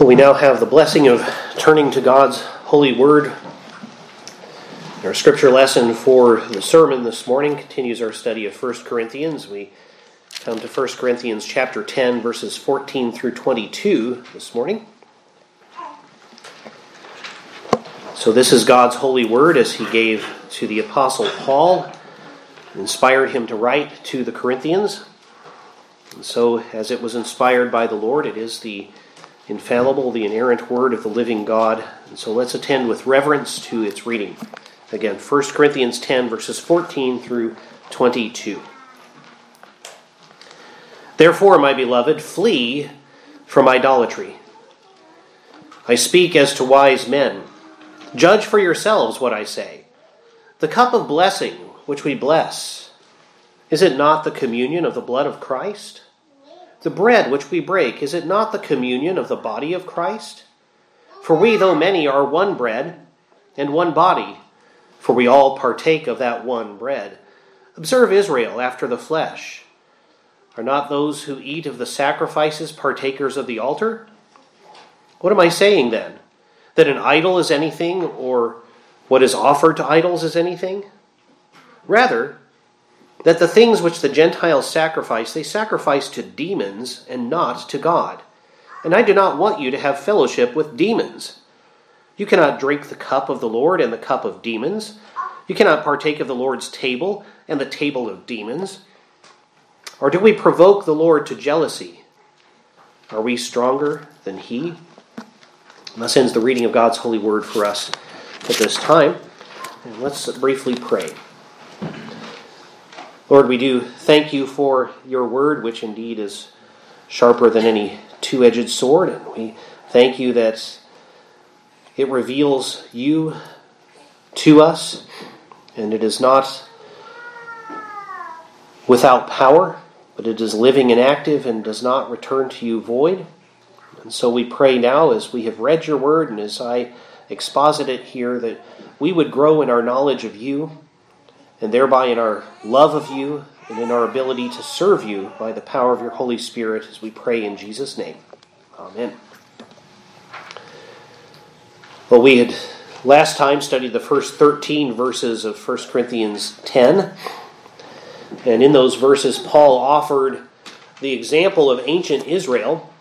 Well, we now have the blessing of turning to God's holy word. Our scripture lesson for the sermon this morning continues our study of 1 Corinthians. We come to 1 Corinthians chapter 10 verses 14 through 22 this morning. So this is God's holy word as he gave to the apostle Paul, inspired him to write to the Corinthians. And so as it was inspired by the Lord, it is the infallible, the inerrant word of the living God. And so let's attend with reverence to its reading. Again, 1 Corinthians 10, verses 14 through 22. Therefore, my beloved, flee from idolatry. I speak as to wise men. Judge for yourselves what I say. The cup of blessing which we bless, is it not the communion of the blood of Christ? The bread which we break, is it not the communion of the body of Christ? For we, though many, are one bread and one body, for we all partake of that one bread. Observe Israel after the flesh. Are not those who eat of the sacrifices partakers of the altar? What am I saying then? That an idol is anything, or what is offered to idols is anything? Rather, that the things which the Gentiles sacrifice, they sacrifice to demons and not to God. And I do not want you to have fellowship with demons. You cannot drink the cup of the Lord and the cup of demons. You cannot partake of the Lord's table and the table of demons. Or do we provoke the Lord to jealousy? Are we stronger than He? And thus ends the reading of God's holy word for us at this time. And let's briefly pray. Lord, we do thank you for your word, which indeed is sharper than any two edged sword. And we thank you that it reveals you to us, and it is not without power, but it is living and active and does not return to you void. And so we pray now, as we have read your word and as I exposit it here, that we would grow in our knowledge of you and thereby in our love of you and in our ability to serve you by the power of your Holy Spirit as we pray in Jesus' name. Amen. Well, we had last time studied the first 13 verses of 1 Corinthians 10. And in those verses, Paul offered the example of ancient Israel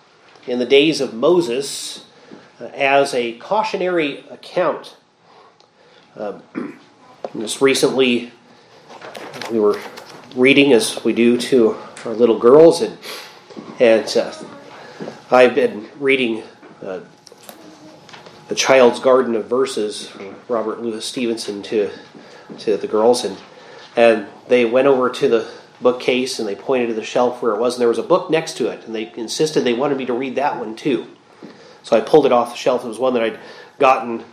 in the days of Moses uh, as a cautionary account. Uh, just recently, we were reading as we do to our little girls, and and uh, I've been reading uh, the Child's Garden of Verses, Robert Louis Stevenson, to to the girls, and and they went over to the bookcase and they pointed to the shelf where it was, and there was a book next to it, and they insisted they wanted me to read that one too. So I pulled it off the shelf. It was one that I'd gotten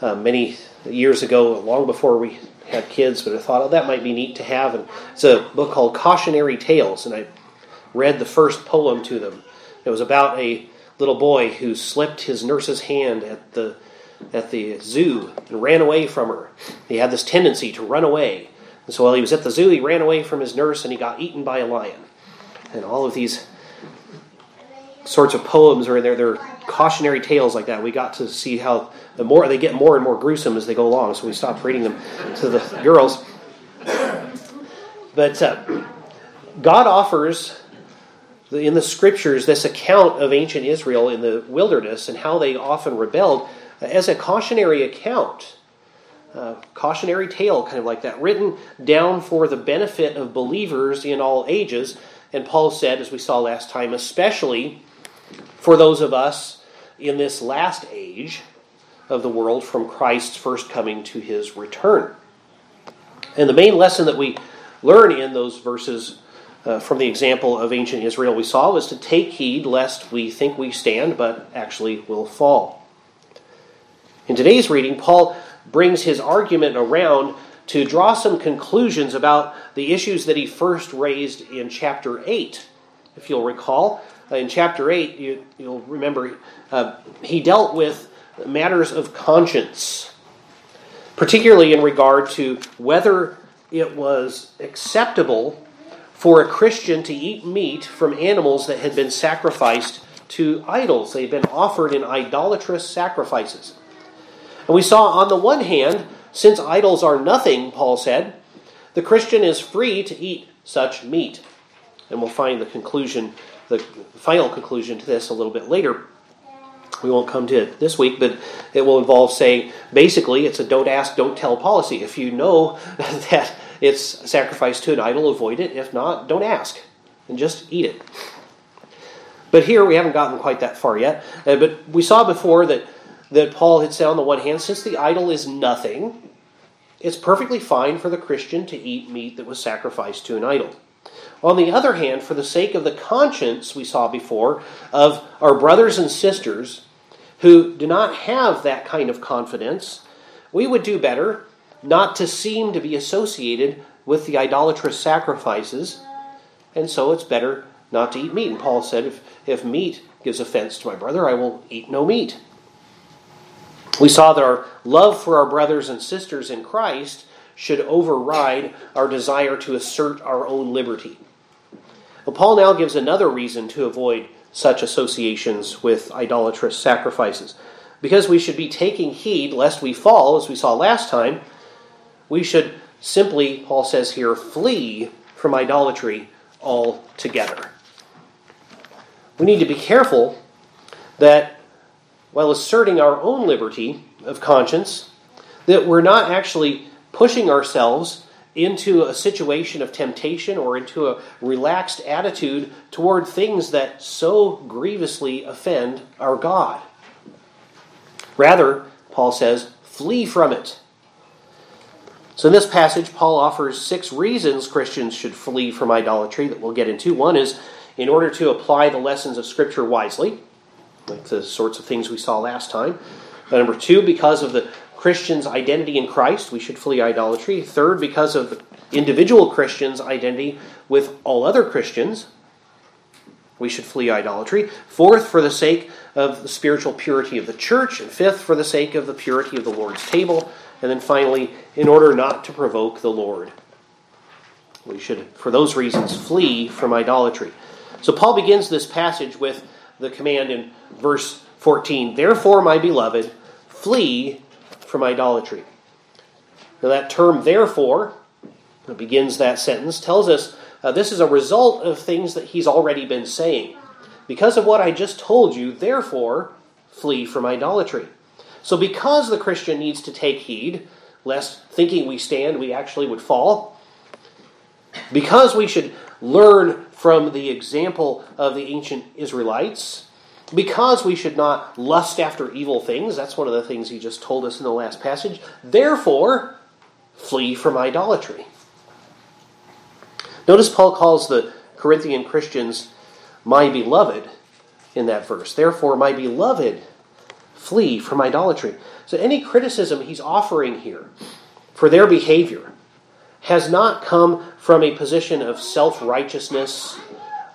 uh, many years ago, long before we had kids, but I thought, oh, that might be neat to have. And it's a book called Cautionary Tales, and I read the first poem to them. It was about a little boy who slipped his nurse's hand at the at the zoo and ran away from her. He had this tendency to run away. And so while he was at the zoo, he ran away from his nurse and he got eaten by a lion. And all of these sorts of poems are in there. They're cautionary tales like that. We got to see how the more they get more and more gruesome as they go along. So we stopped reading them to the girls. But uh, God offers in the scriptures this account of ancient Israel in the wilderness and how they often rebelled as a cautionary account. Uh, cautionary tale, kind of like that, written down for the benefit of believers in all ages. And Paul said, as we saw last time, especially for those of us in this last age of the world from Christ's first coming to his return. And the main lesson that we learn in those verses uh, from the example of ancient Israel we saw was to take heed lest we think we stand but actually will fall. In today's reading, Paul brings his argument around to draw some conclusions about the issues that he first raised in chapter 8. If you'll recall, in chapter 8, you, will remember uh, he dealt with matters of conscience, particularly in regard to whether it was acceptable for a Christian to eat meat from animals that had been sacrificed to idols. They had been offered in idolatrous sacrifices. And we saw on the one hand, since idols are nothing, Paul said, the Christian is free to eat such meat. And we'll find the conclusion, the final conclusion to this a little bit later. We won't come to it this week, but it will involve saying basically it's a don't ask, don't tell policy. If you know that it's sacrificed to an idol, avoid it. If not, don't ask and just eat it. But here we haven't gotten quite that far yet. Uh, but we saw before that, that Paul had said on the one hand, since the idol is nothing, it's perfectly fine for the Christian to eat meat that was sacrificed to an idol. On the other hand, for the sake of the conscience, we saw before, of our brothers and sisters who do not have that kind of confidence, we would do better not to seem to be associated with the idolatrous sacrifices, and so it's better not to eat meat. And Paul said, if, if meat gives offense to my brother, I will eat no meat. We saw that our love for our brothers and sisters in Christ should override our desire to assert our own liberty. Well, Paul now gives another reason to avoid such associations with idolatrous sacrifices. Because we should be taking heed lest we fall, as we saw last time, we should simply, Paul says here, flee from idolatry altogether. We need to be careful that while asserting our own liberty of conscience, that we're not actually pushing ourselves into a situation of temptation or into a relaxed attitude toward things that so grievously offend our God. Rather, Paul says, flee from it. So, in this passage, Paul offers six reasons Christians should flee from idolatry that we'll get into. One is in order to apply the lessons of Scripture wisely, like the sorts of things we saw last time. Number two, because of the Christian's identity in Christ, we should flee idolatry. Third, because of individual Christian's identity with all other Christians, we should flee idolatry. Fourth, for the sake of the spiritual purity of the church. And fifth, for the sake of the purity of the Lord's table. And then finally, in order not to provoke the Lord. We should, for those reasons, flee from idolatry. So Paul begins this passage with the command in verse 14 Therefore, my beloved, flee from idolatry. Now, that term, therefore, that begins that sentence, tells us uh, this is a result of things that he's already been saying. Because of what I just told you, therefore, flee from idolatry. So, because the Christian needs to take heed, lest thinking we stand, we actually would fall, because we should learn from the example of the ancient Israelites, because we should not lust after evil things, that's one of the things he just told us in the last passage, therefore, flee from idolatry. Notice Paul calls the Corinthian Christians my beloved in that verse. Therefore, my beloved, flee from idolatry. So, any criticism he's offering here for their behavior has not come from a position of self righteousness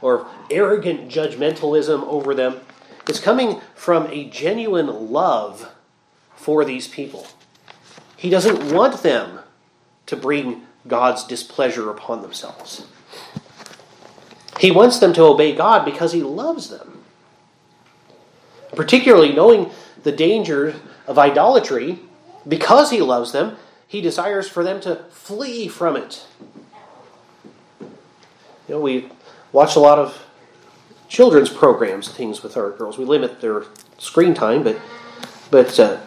or arrogant judgmentalism over them. It's coming from a genuine love for these people. He doesn't want them to bring God's displeasure upon themselves. He wants them to obey God because He loves them. Particularly knowing the danger of idolatry, because He loves them, He desires for them to flee from it. You know, we watch a lot of children's programs, things with our girls. We limit their screen time, but but uh,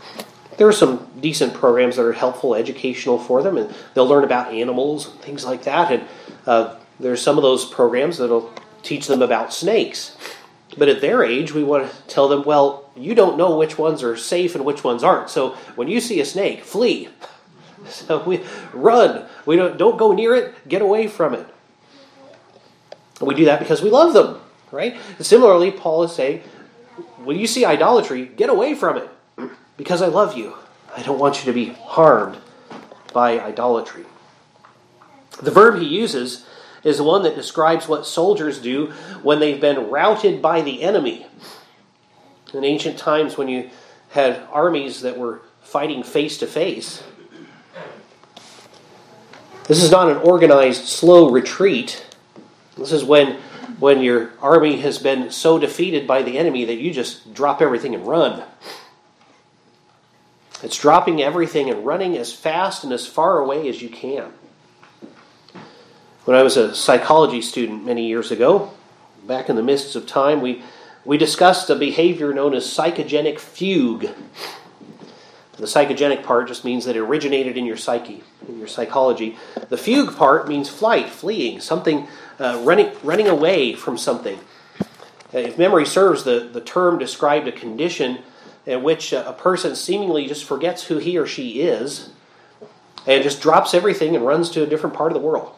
there are some decent programs that are helpful, educational for them, and they'll learn about animals and things like that. And uh, there's some of those programs that'll teach them about snakes. But at their age, we want to tell them, well, you don't know which ones are safe and which ones aren't. So when you see a snake, flee. So we run. We don't don't go near it. Get away from it. We do that because we love them, right? Similarly, Paul is saying, when you see idolatry, get away from it because I love you. I don't want you to be harmed by idolatry. The verb he uses is the one that describes what soldiers do when they've been routed by the enemy. In ancient times, when you had armies that were fighting face to face, this is not an organized, slow retreat. This is when when your army has been so defeated by the enemy that you just drop everything and run. It's dropping everything and running as fast and as far away as you can. When I was a psychology student many years ago, back in the mists of time, we, we discussed a behavior known as psychogenic fugue. The psychogenic part just means that it originated in your psyche, in your psychology. The fugue part means flight, fleeing, something uh, running, running away from something. Uh, if memory serves, the, the term described a condition in which a person seemingly just forgets who he or she is and just drops everything and runs to a different part of the world.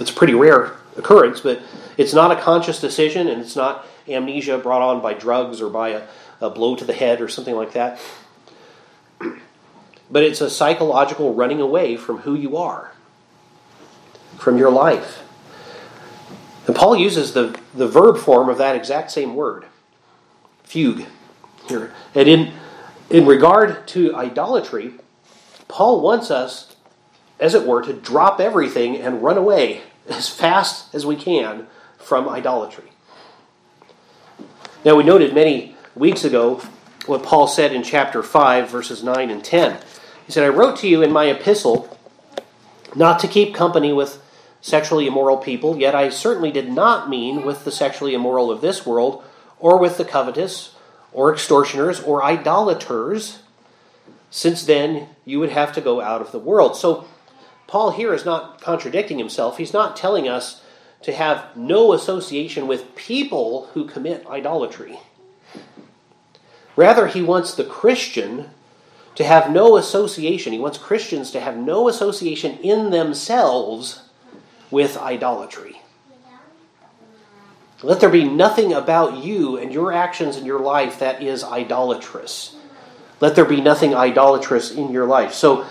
It's a pretty rare occurrence, but it's not a conscious decision and it's not amnesia brought on by drugs or by a, a blow to the head or something like that. But it's a psychological running away from who you are, from your life. And Paul uses the, the verb form of that exact same word, fugue here. And in, in regard to idolatry, Paul wants us, as it were, to drop everything and run away as fast as we can from idolatry. Now, we noted many weeks ago what Paul said in chapter 5, verses 9 and 10. He said, I wrote to you in my epistle not to keep company with sexually immoral people, yet I certainly did not mean with the sexually immoral of this world, or with the covetous, or extortioners or idolaters, since then you would have to go out of the world. So, Paul here is not contradicting himself. He's not telling us to have no association with people who commit idolatry. Rather, he wants the Christian to have no association. He wants Christians to have no association in themselves with idolatry. Let there be nothing about you and your actions in your life that is idolatrous. Let there be nothing idolatrous in your life. So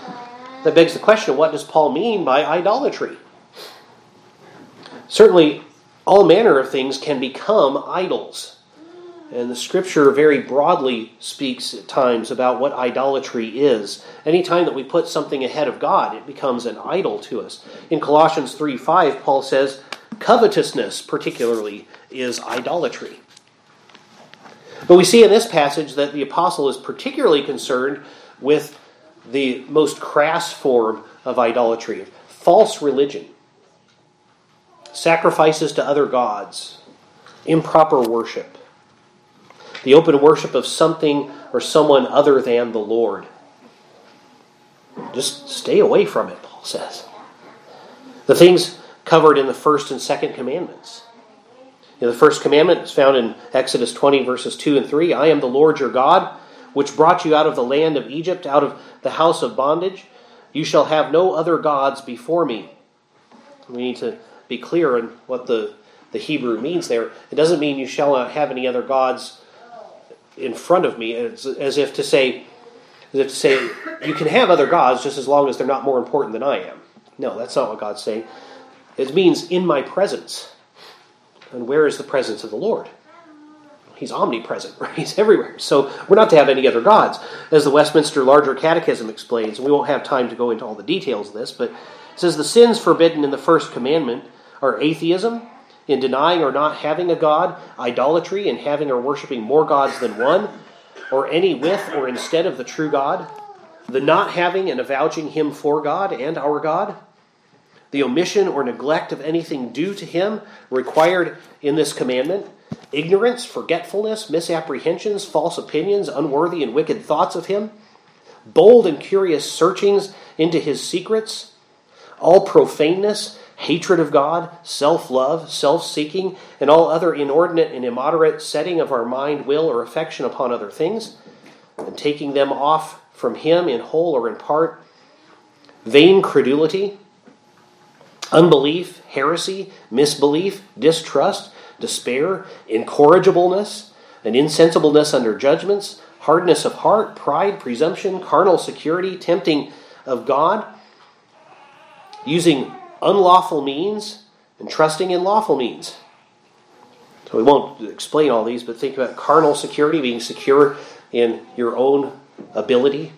that begs the question what does Paul mean by idolatry? Certainly, all manner of things can become idols. And the scripture very broadly speaks at times about what idolatry is. Anytime that we put something ahead of God, it becomes an idol to us. In Colossians 3 5, Paul says, covetousness, particularly, is idolatry. But we see in this passage that the apostle is particularly concerned with the most crass form of idolatry, false religion, sacrifices to other gods, improper worship, the open worship of something or someone other than the Lord. Just stay away from it, Paul says. The things covered in the first and second commandments you know, the first commandment is found in Exodus 20, verses 2 and 3. I am the Lord your God, which brought you out of the land of Egypt, out of the house of bondage. You shall have no other gods before me. We need to be clear on what the, the Hebrew means there. It doesn't mean you shall not have any other gods in front of me, it's as if to say, as if to say, you can have other gods just as long as they're not more important than I am. No, that's not what God's saying. It means in my presence. And where is the presence of the Lord? He's omnipresent, right? He's everywhere. So we're not to have any other gods. As the Westminster Larger Catechism explains, we won't have time to go into all the details of this, but it says the sins forbidden in the first commandment are atheism, in denying or not having a God, idolatry, in having or worshiping more gods than one, or any with or instead of the true God, the not having and avouching him for God and our God, the omission or neglect of anything due to him required in this commandment, ignorance, forgetfulness, misapprehensions, false opinions, unworthy and wicked thoughts of him, bold and curious searchings into his secrets, all profaneness, hatred of God, self love, self seeking, and all other inordinate and immoderate setting of our mind, will, or affection upon other things, and taking them off from him in whole or in part, vain credulity unbelief, heresy, misbelief, distrust, despair, incorrigibleness, an insensibleness under judgments, hardness of heart, pride, presumption, carnal security, tempting of God, using unlawful means and trusting in lawful means. So we won't explain all these, but think about carnal security, being secure in your own ability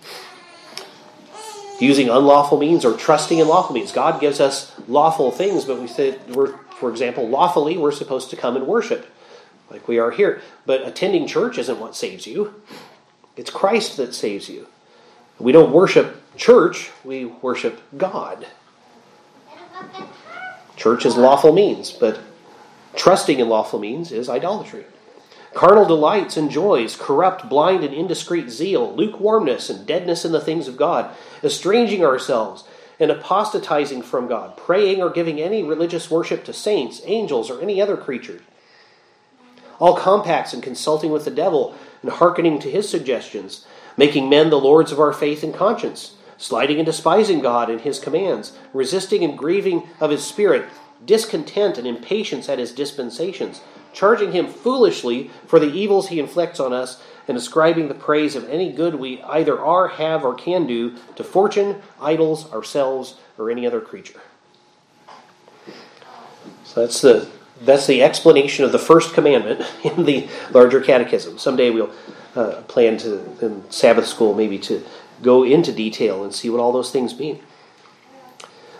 using unlawful means or trusting in lawful means. God gives us lawful things, but we say we're For example, lawfully, we're supposed to come and worship, like we are here. But attending church isn't what saves you, it's Christ that saves you. We don't worship church, we worship God. Church is lawful means, but trusting in lawful means is idolatry. Carnal delights and joys corrupt blind and indiscreet zeal, lukewarmness and deadness in the things of God, estranging ourselves and apostatizing from God, praying or giving any religious worship to saints, angels, or any other creature. All compacts and consulting with the devil and hearkening to his suggestions, making men the lords of our faith and conscience, sliding and despising God and his commands, resisting and grieving of his spirit, discontent and impatience at his dispensations charging him foolishly for the evils he inflicts on us, and ascribing the praise of any good we either are, have, or can do to fortune, idols, ourselves, or any other creature. So that's the that's the explanation of the first commandment in the larger catechism. Someday we'll uh, plan to in Sabbath school maybe to go into detail and see what all those things mean.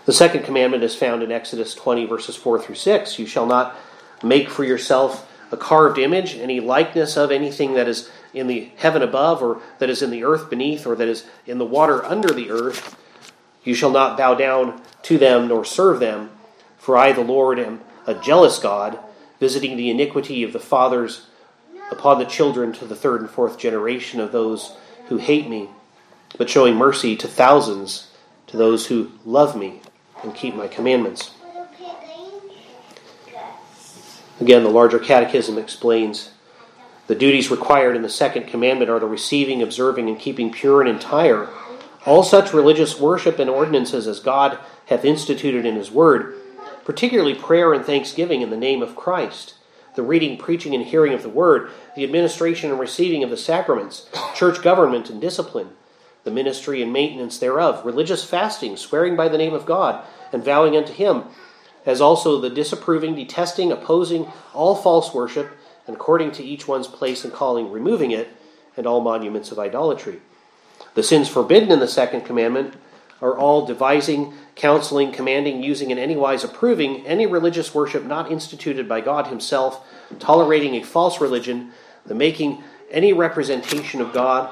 The second commandment is found in Exodus 20 verses 4 through 6. You shall not make for yourself a carved image, any likeness of anything that is in the heaven above, or that is in the earth beneath, or that is in the water under the earth. You shall not bow down to them nor serve them, for I, the Lord, am a jealous God, visiting the iniquity of the fathers upon the children to the third and fourth generation of those who hate me, but showing mercy to thousands to those who love me and keep my commandments. Again, the larger catechism explains the duties required in the second commandment are the receiving, observing, and keeping pure and entire all such religious worship and ordinances as God hath instituted in his word, particularly prayer and thanksgiving in the name of Christ, the reading, preaching, and hearing of the word, the administration and receiving of the sacraments, church government and discipline, the ministry and maintenance thereof, religious fasting, swearing by the name of God, and vowing unto him, as also the disapproving, detesting, opposing all false worship, and according to each one's place and calling, removing it, and all monuments of idolatry. The sins forbidden in the second commandment are all devising, counseling, commanding, using, in any wise approving any religious worship not instituted by God Himself, tolerating a false religion, the making any representation of God,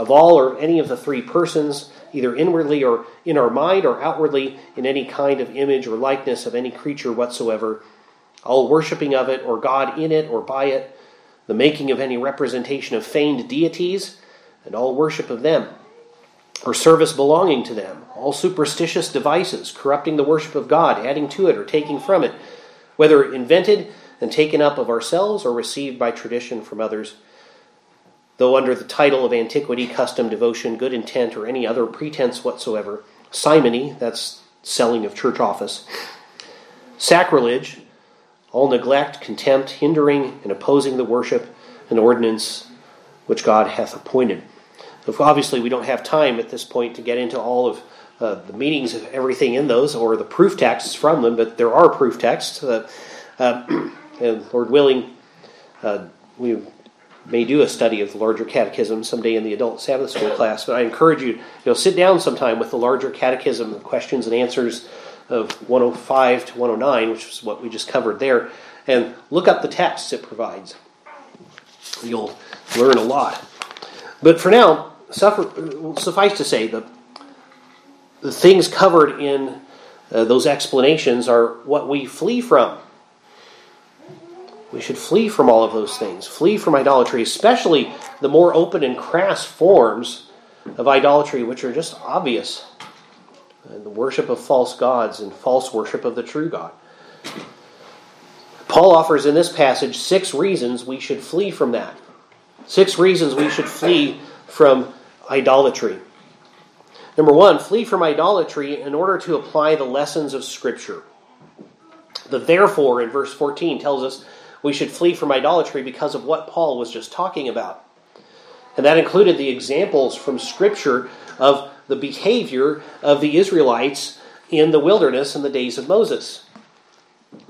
of all or any of the three persons, either inwardly or in our mind or outwardly in any kind of image or likeness of any creature whatsoever, all worshipping of it or God in it or by it, the making of any representation of feigned deities, and all worship of them, or service belonging to them, all superstitious devices, corrupting the worship of God, adding to it or taking from it, whether invented and taken up of ourselves or received by tradition from others though under the title of antiquity, custom, devotion, good intent, or any other pretense whatsoever. Simony, that's selling of church office. Sacrilege, all neglect, contempt, hindering, and opposing the worship and ordinance which God hath appointed. Obviously, we don't have time at this point to get into all of uh, the meanings of everything in those or the proof texts from them, but there are proof texts. Uh, uh, and Lord willing, uh, we may do a study of the larger catechism someday in the adult Sabbath school class, but I encourage you, you know, sit down sometime with the larger catechism, the questions and answers of 105 to 109, which is what we just covered there, and look up the texts it provides. You'll learn a lot. But for now, suffer, suffice to say, the, the things covered in uh, those explanations are what we flee from we should flee from all of those things, flee from idolatry, especially the more open and crass forms of idolatry, which are just obvious. And the worship of false gods and false worship of the true God. Paul offers in this passage six reasons we should flee from that. Six reasons we should flee from idolatry. Number one, flee from idolatry in order to apply the lessons of Scripture. The therefore in verse 14 tells us we should flee from idolatry because of what Paul was just talking about. And that included the examples from Scripture of the behavior of the Israelites in the wilderness in the days of Moses.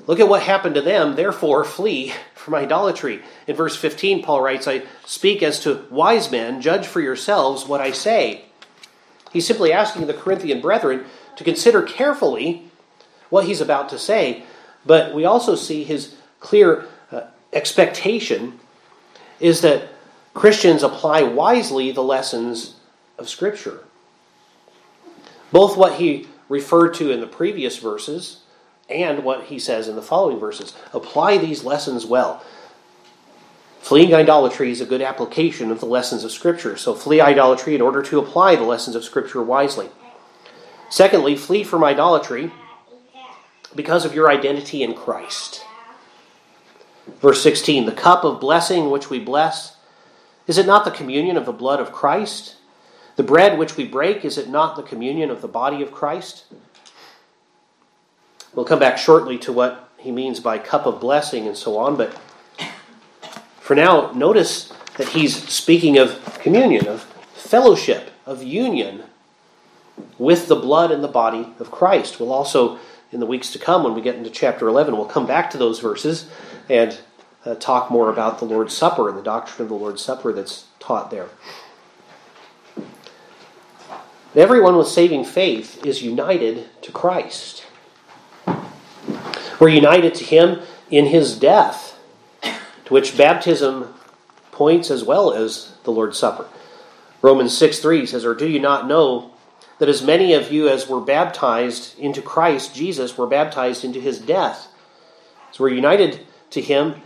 Look at what happened to them, therefore flee from idolatry. In verse 15, Paul writes, I speak as to wise men, judge for yourselves what I say. He's simply asking the Corinthian brethren to consider carefully what he's about to say but we also see his clear expectation is that Christians apply wisely the lessons of Scripture. Both what he referred to in the previous verses and what he says in the following verses. Apply these lessons well. Fleeing idolatry is a good application of the lessons of Scripture. So flee idolatry in order to apply the lessons of Scripture wisely. Secondly, flee from idolatry because of your identity in Christ. Verse 16 The cup of blessing which we bless, is it not the communion of the blood of Christ? The bread which we break, is it not the communion of the body of Christ? We'll come back shortly to what he means by cup of blessing and so on, but for now, notice that he's speaking of communion, of fellowship, of union with the blood and the body of Christ. We'll also, in the weeks to come, when we get into chapter 11, we'll come back to those verses and uh, talk more about the Lord's Supper and the doctrine of the Lord's Supper that's taught there. Everyone with saving faith is united to Christ. We're united to Him in His death, to which baptism points as well as the Lord's Supper. Romans 6 3 says, Or do you not know that as many of you as were baptized into Christ Jesus were baptized into His death? So we're united to Him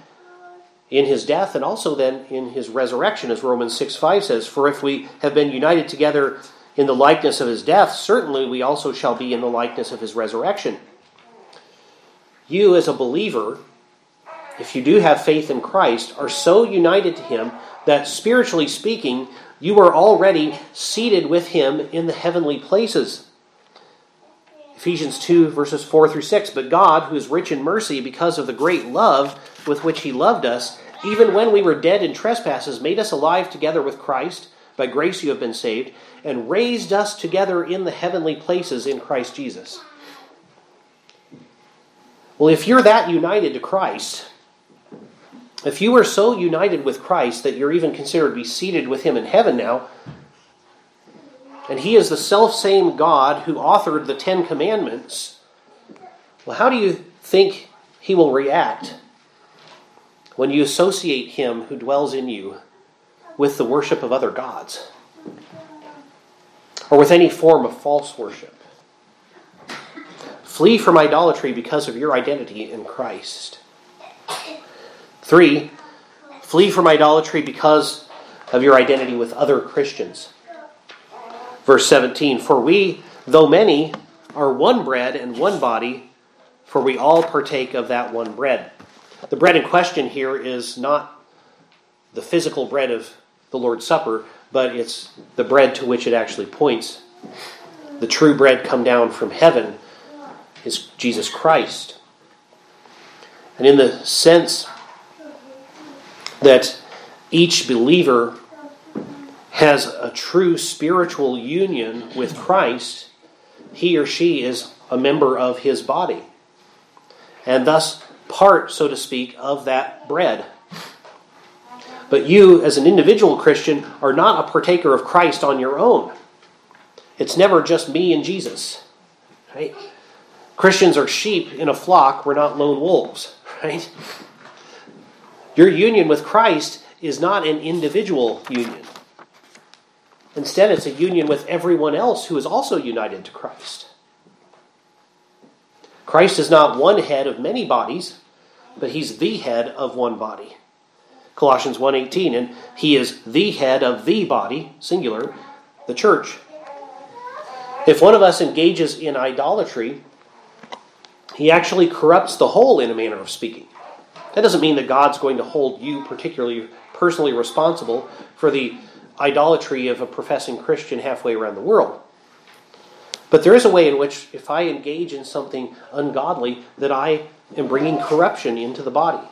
in his death and also then in his resurrection, as Romans 6 5 says. For if we have been united together in the likeness of his death, certainly we also shall be in the likeness of his resurrection. You, as a believer, if you do have faith in Christ, are so united to him that spiritually speaking, you are already seated with him in the heavenly places. Ephesians 2, verses 4 through 6. But God, who is rich in mercy, because of the great love with which he loved us, even when we were dead in trespasses, made us alive together with Christ. By grace you have been saved, and raised us together in the heavenly places in Christ Jesus. Well, if you're that united to Christ, if you are so united with Christ that you're even considered to be seated with Him in heaven now, and He is the self same God who authored the Ten Commandments, well, how do you think He will react when you associate Him who dwells in you with the worship of other gods? Or with any form of false worship? Flee from idolatry because of your identity in Christ. Three, flee from idolatry because of your identity with other Christians. Verse 17 For we, though many, are one bread and one body, for we all partake of that one bread. The bread in question here is not the physical bread of the Lord's Supper, but it's the bread to which it actually points. The true bread come down from heaven is Jesus Christ. And in the sense that each believer has a true spiritual union with Christ, he or she is a member of his body. And thus part, so to speak, of that bread. But you, as an individual Christian, are not a partaker of Christ on your own. It's never just me and Jesus. Right? Christians are sheep in a flock, we're not lone wolves, right? Your union with Christ is not an individual union. Instead, it's a union with everyone else who is also united to Christ. Christ is not one head of many bodies, but he's the head of one body. Colossians 1:18 and he is the head of the body, singular, the church. If one of us engages in idolatry, he actually corrupts the whole in a manner of speaking. That doesn't mean that God's going to hold you particularly personally responsible for the idolatry of a professing Christian halfway around the world. But there is a way in which, if I engage in something ungodly, that I am bringing corruption into the body.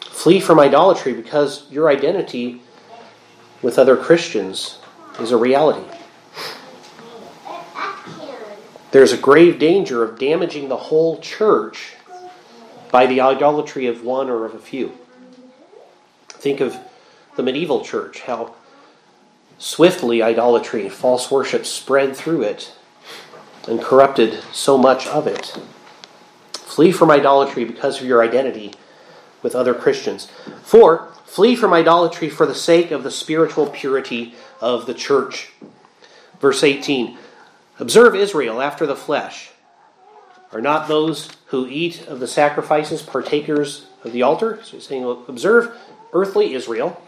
Flee from idolatry because your identity with other Christians is a reality. There's a grave danger of damaging the whole church by the idolatry of one or of a few. Think of the medieval church, how swiftly idolatry and false worship spread through it. and corrupted so much of it. Flee from idolatry because of your identity with other Christians. Four, flee from idolatry for the sake of the spiritual purity of the church. Verse 18 Observe Israel after the flesh. Are not those who eat of the sacrifices partakers of the altar? So he's saying, observe earthly Israel,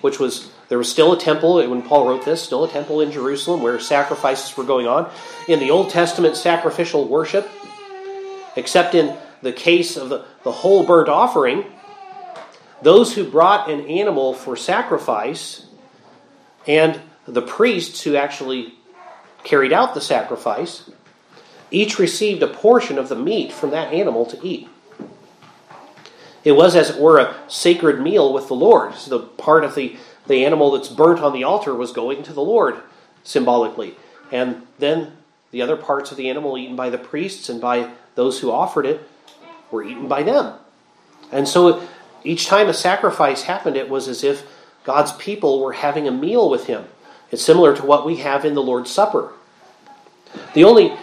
which was, there was still a temple when Paul wrote this, still a temple in Jerusalem where sacrifices were going on. In the Old Testament, sacrificial worship, except in the case of the, the whole burnt offering, those who brought an animal for sacrifice and the priests who actually carried out the sacrifice each received a portion of the meat from that animal to eat. It was, as it were, a sacred meal with the Lord. So the part of the, the animal that's burnt on the altar was going to the Lord symbolically. And then the other parts of the animal eaten by the priests and by those who offered it were eaten by them. And so each time a sacrifice happened, it was as if God's people were having a meal with Him. It's similar to what we have in the Lord's Supper. The only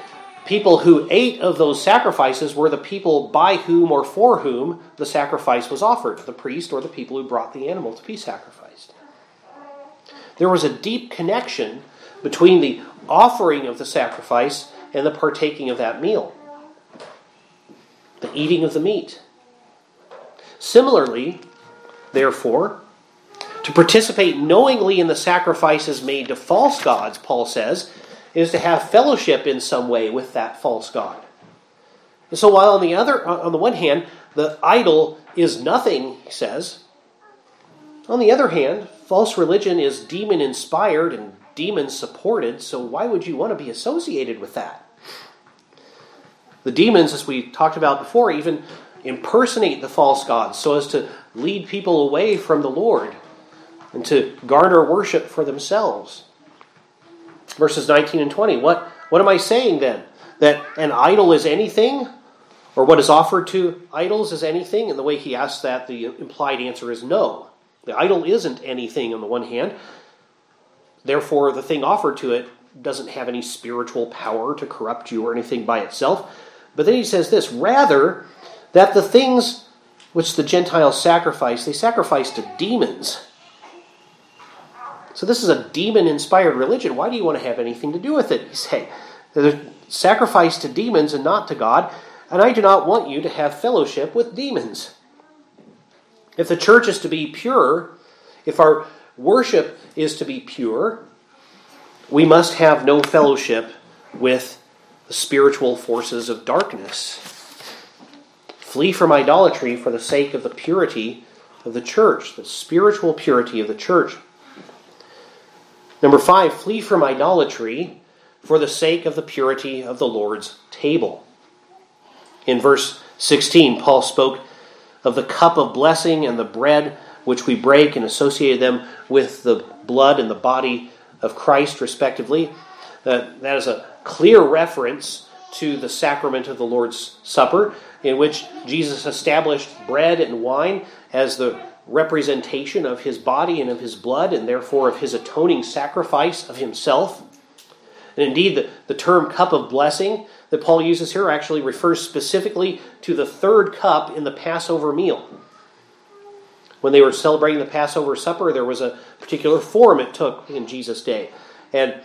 people who ate of those sacrifices were the people by whom or for whom the sacrifice was offered the priest or the people who brought the animal to be sacrificed. There was a deep connection between the offering of the sacrifice and the partaking of that meal, the eating of the meat. Similarly, therefore, to participate knowingly in the sacrifices made to false gods, Paul says, is to have fellowship in some way with that false god. And so while on the other on the one hand, the idol is nothing, he says, on the other hand, false religion is demon inspired and demon supported, so why would you want to be associated with that? The demons, as we talked about before, even impersonate the false gods so as to lead people away from the Lord and to garner worship for themselves verses 19 and 20. What, what am I saying then? That an idol is anything? Or what is offered to idols is anything? And the way he asks that, the implied answer is no. The idol isn't anything on the one hand. Therefore, the thing offered to it doesn't have any spiritual power to corrupt you or anything by itself. But then he says this rather, that the things which the Gentiles sacrifice, they sacrifice to demons so this is a demon inspired religion. Why do you want to have anything to do with it? You say, sacrifice to demons and not to God, and I do not want you to have fellowship with demons. If the church is to be pure, if our worship is to be pure, we must have no fellowship with the spiritual forces of darkness. Flee from idolatry for the sake of the purity of the church, the spiritual purity of the church. Number five, flee from idolatry for the sake of the purity of the Lord's table. In verse 16, Paul spoke of the cup of blessing and the bread which we break and associated them with the blood and the body of Christ, respectively. Uh, that is a clear reference to the sacrament of the Lord's Supper, in which Jesus established bread and wine as the representation of his body and of his blood, and therefore of his atoning sacrifice of himself. And indeed, the, the term cup of blessing that Paul uses here actually refers specifically to the third cup in the Passover meal. When they were celebrating the Passover supper, there was a particular form it took in Jesus' day. And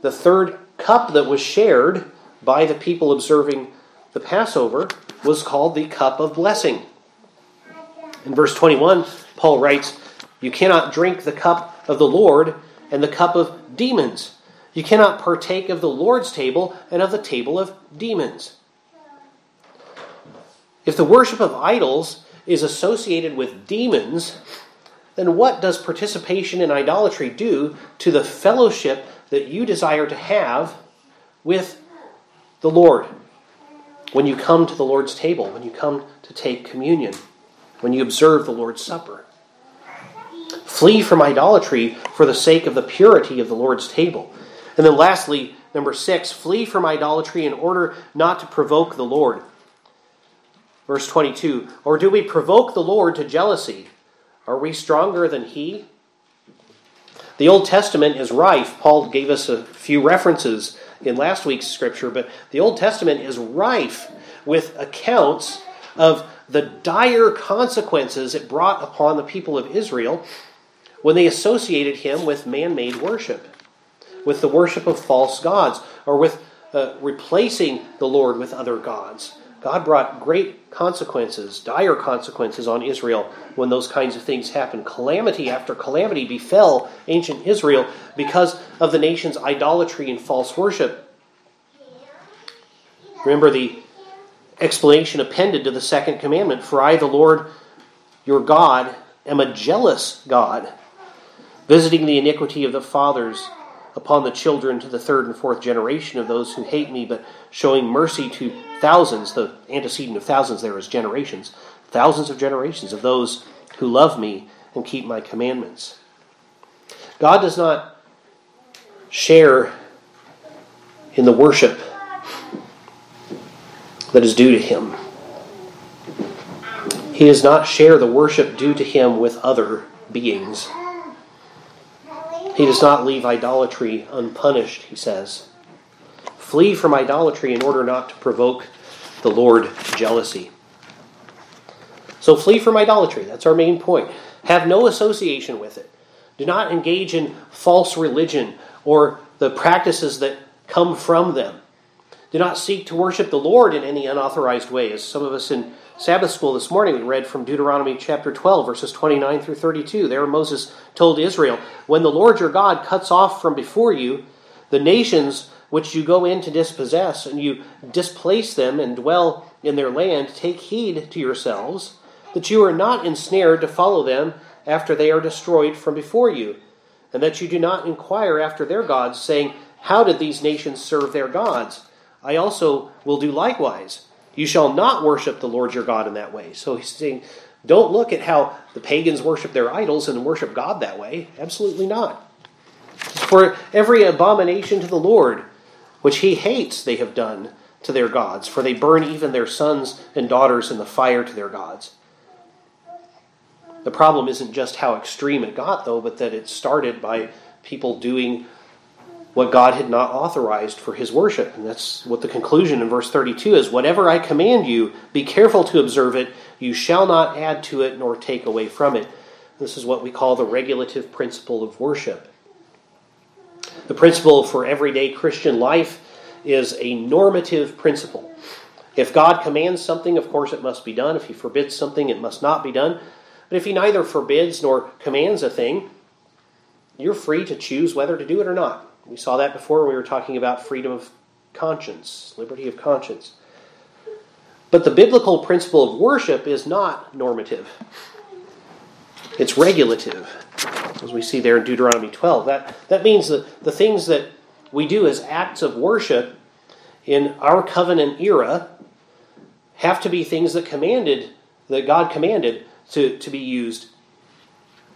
the third cup that was shared by the people observing the Passover was called the cup of blessing. In verse 21, Paul writes, You cannot drink the cup of the Lord and the cup of demons. You cannot partake of the Lord's table and of the table of demons. If the worship of idols is associated with demons, then what does participation in idolatry do to the fellowship that you desire to have with the Lord when you come to the Lord's table, when you come to take communion? When you observe the Lord's Supper. Flee from idolatry for the sake of the purity of the Lord's table. And then lastly, number six, flee from idolatry in order not to provoke the Lord. Verse 22 Or do we provoke the Lord to jealousy? Are we stronger than He? The Old Testament is rife. Paul gave us a few references in last week's scripture, but the Old Testament is rife with accounts of the dire consequences it brought upon the people of Israel when they associated him with man made worship, with the worship of false gods, or with uh, replacing the Lord with other gods. God brought great consequences, dire consequences on Israel when those kinds of things happened. Calamity after calamity befell ancient Israel because of the nation's idolatry and false worship. Remember the explanation appended to the second commandment For I, the Lord your God, am a jealous God, visiting the iniquity of the fathers upon the children to the third and fourth generation of those who hate me, but showing mercy to thousands. The antecedent of thousands there is generations. Thousands of generations of those who love me and keep my commandments. God does not share in the worship that is due to him. He does not share the worship due to him with other beings. He does not leave idolatry unpunished, he says. Flee from idolatry in order not to provoke the Lord jealousy. So flee from idolatry. That's our main point. Have no association with it. Do not engage in false religion or the practices that come from them. Do not seek to worship the Lord in any unauthorized way, as some of us in Sabbath school this morning, we read from Deuteronomy chapter 12, verses 29 through 32. There, Moses told Israel, When the Lord your God cuts off from before you the nations which you go in to dispossess, and you displace them and dwell in their land, take heed to yourselves that you are not ensnared to follow them after they are destroyed from before you, and that you do not inquire after their gods, saying, How did these nations serve their gods? I also will do likewise. You shall not worship the Lord your God in that way. So he's saying, don't look at how the pagans worship their idols and worship God that way. Absolutely not. For every abomination to the Lord, which he hates, they have done to their gods, for they burn even their sons and daughters in the fire to their gods. The problem isn't just how extreme it got, though, but that it started by people doing what God had not authorized for his worship. And that's what the conclusion in verse 32 is Whatever I command you, be careful to observe it. You shall not add to it nor take away from it. This is what we call the regulative principle of worship. The principle for everyday Christian life is a normative principle. If God commands something, of course it must be done. If he forbids something, it must not be done. But if he neither forbids nor commands a thing, you're free to choose whether to do it or not. We saw that before we were talking about freedom of conscience, liberty of conscience. But the biblical principle of worship is not normative, it's regulative, as we see there in Deuteronomy 12. That, that means that the things that we do as acts of worship in our covenant era have to be things that commanded that God commanded to, to be used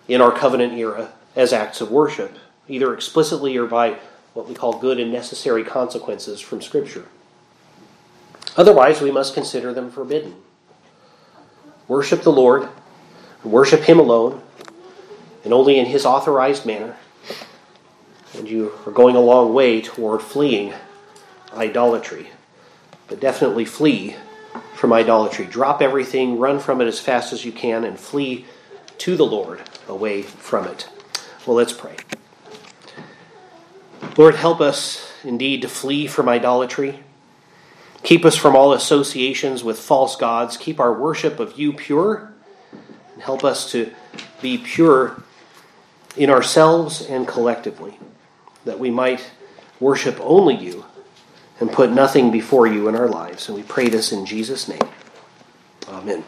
in our covenant era as acts of worship either explicitly or by what we call good and necessary consequences from Scripture. Otherwise, we must consider them forbidden. Worship the Lord, worship Him alone, and only in His authorized manner. And you are going a long way toward fleeing idolatry. But definitely flee from idolatry. Drop everything, run from it as fast as you can, and flee to the Lord away from it. Well, let's pray. Lord, help us indeed to flee from idolatry. Keep us from all associations with false gods. Keep our worship of you pure. And help us to be pure in ourselves and collectively, that we might worship only you and put nothing before you in our lives. And we pray this in Jesus' name. Amen.